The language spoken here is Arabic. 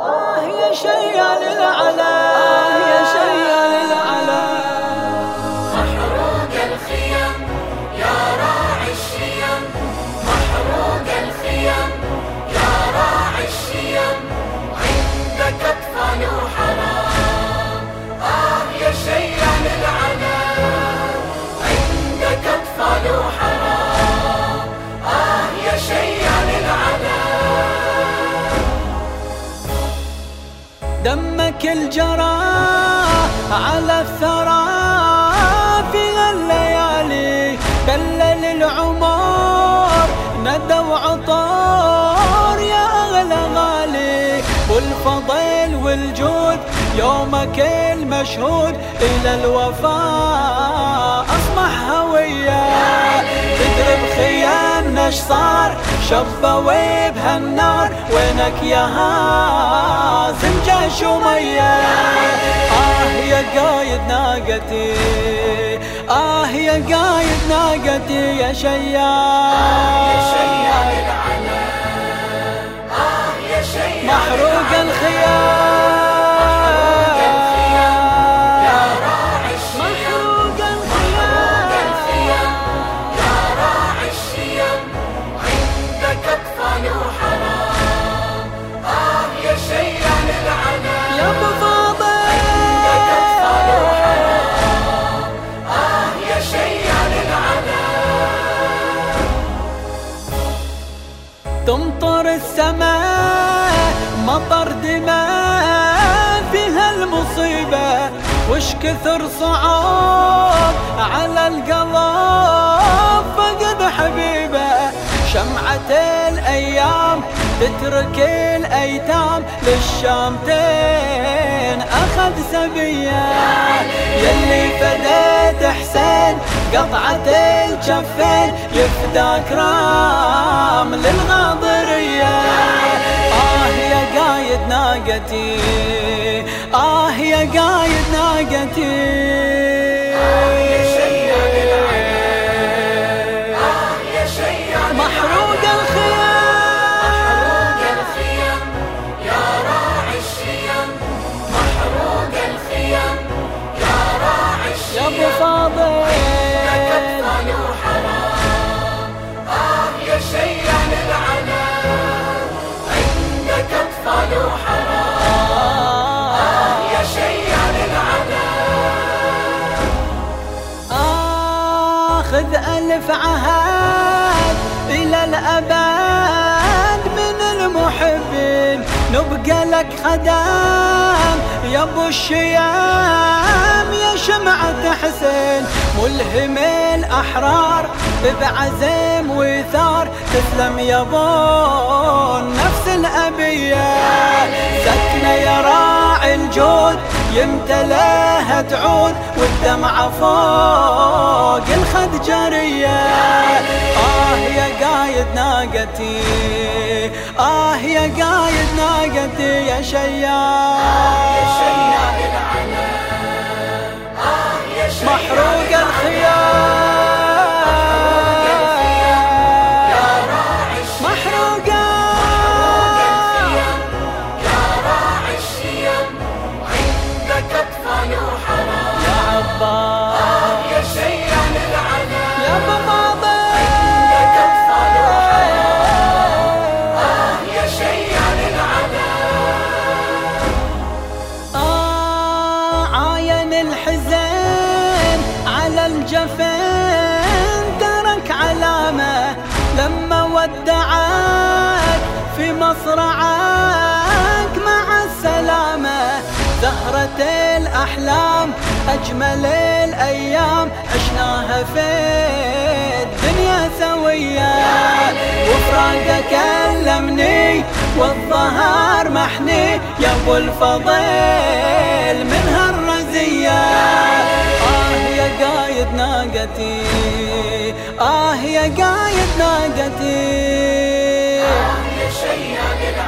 آه يا شيال العلا دمك الجراح على الثرى في الليالي بلل العمر ندى وعطار يا أغلى غالي. والفضل والجود يومك المشهود إلى الوفاء أصبح هوية نش صار؟ شبوا بهالنار وينك يا هازم جيش ومية؟ آه يا قايد ناقتي آه يا قايد ناقتي يا شيال يا شيال العلام آه يا شيال محروق الخيام تمطر السماء مطر دماء في هالمصيبة وش كثر صعاب على القلب فقد حبيبه. شمعة الأيام تترك الأيتام للشامتين. أخذ سبية يلي فديت حسين قطعة الجفين يفداك رام للغاضرية. آه يا قايد ناقتي آه يا قايد ناقتي. آخذ ألف عهد إلى الأبد من المحبين. نبقى لك خدام يا أبو الشيام يا شمعة حسين. ملهم الأحرار بعزم وثار. تسلم يا أبو نفس الأبية. سكنة يا راعي الجود يمتلها تعود. والدمعة فوق الخد جرية آه يا قايد ناقتي آه يا قايد ناقتي يا شيال عاين الحزن على الجفن ترك علامة لما ودعك في مصرعك مع السلامة. زهرة الأحلام أجمل الأيام عشناها في الدنيا سوية وفراقك ألمني والظهر محني يا أبو الفضل ناقتي. آه يا قايد ناقتي. يا شيال العلام آه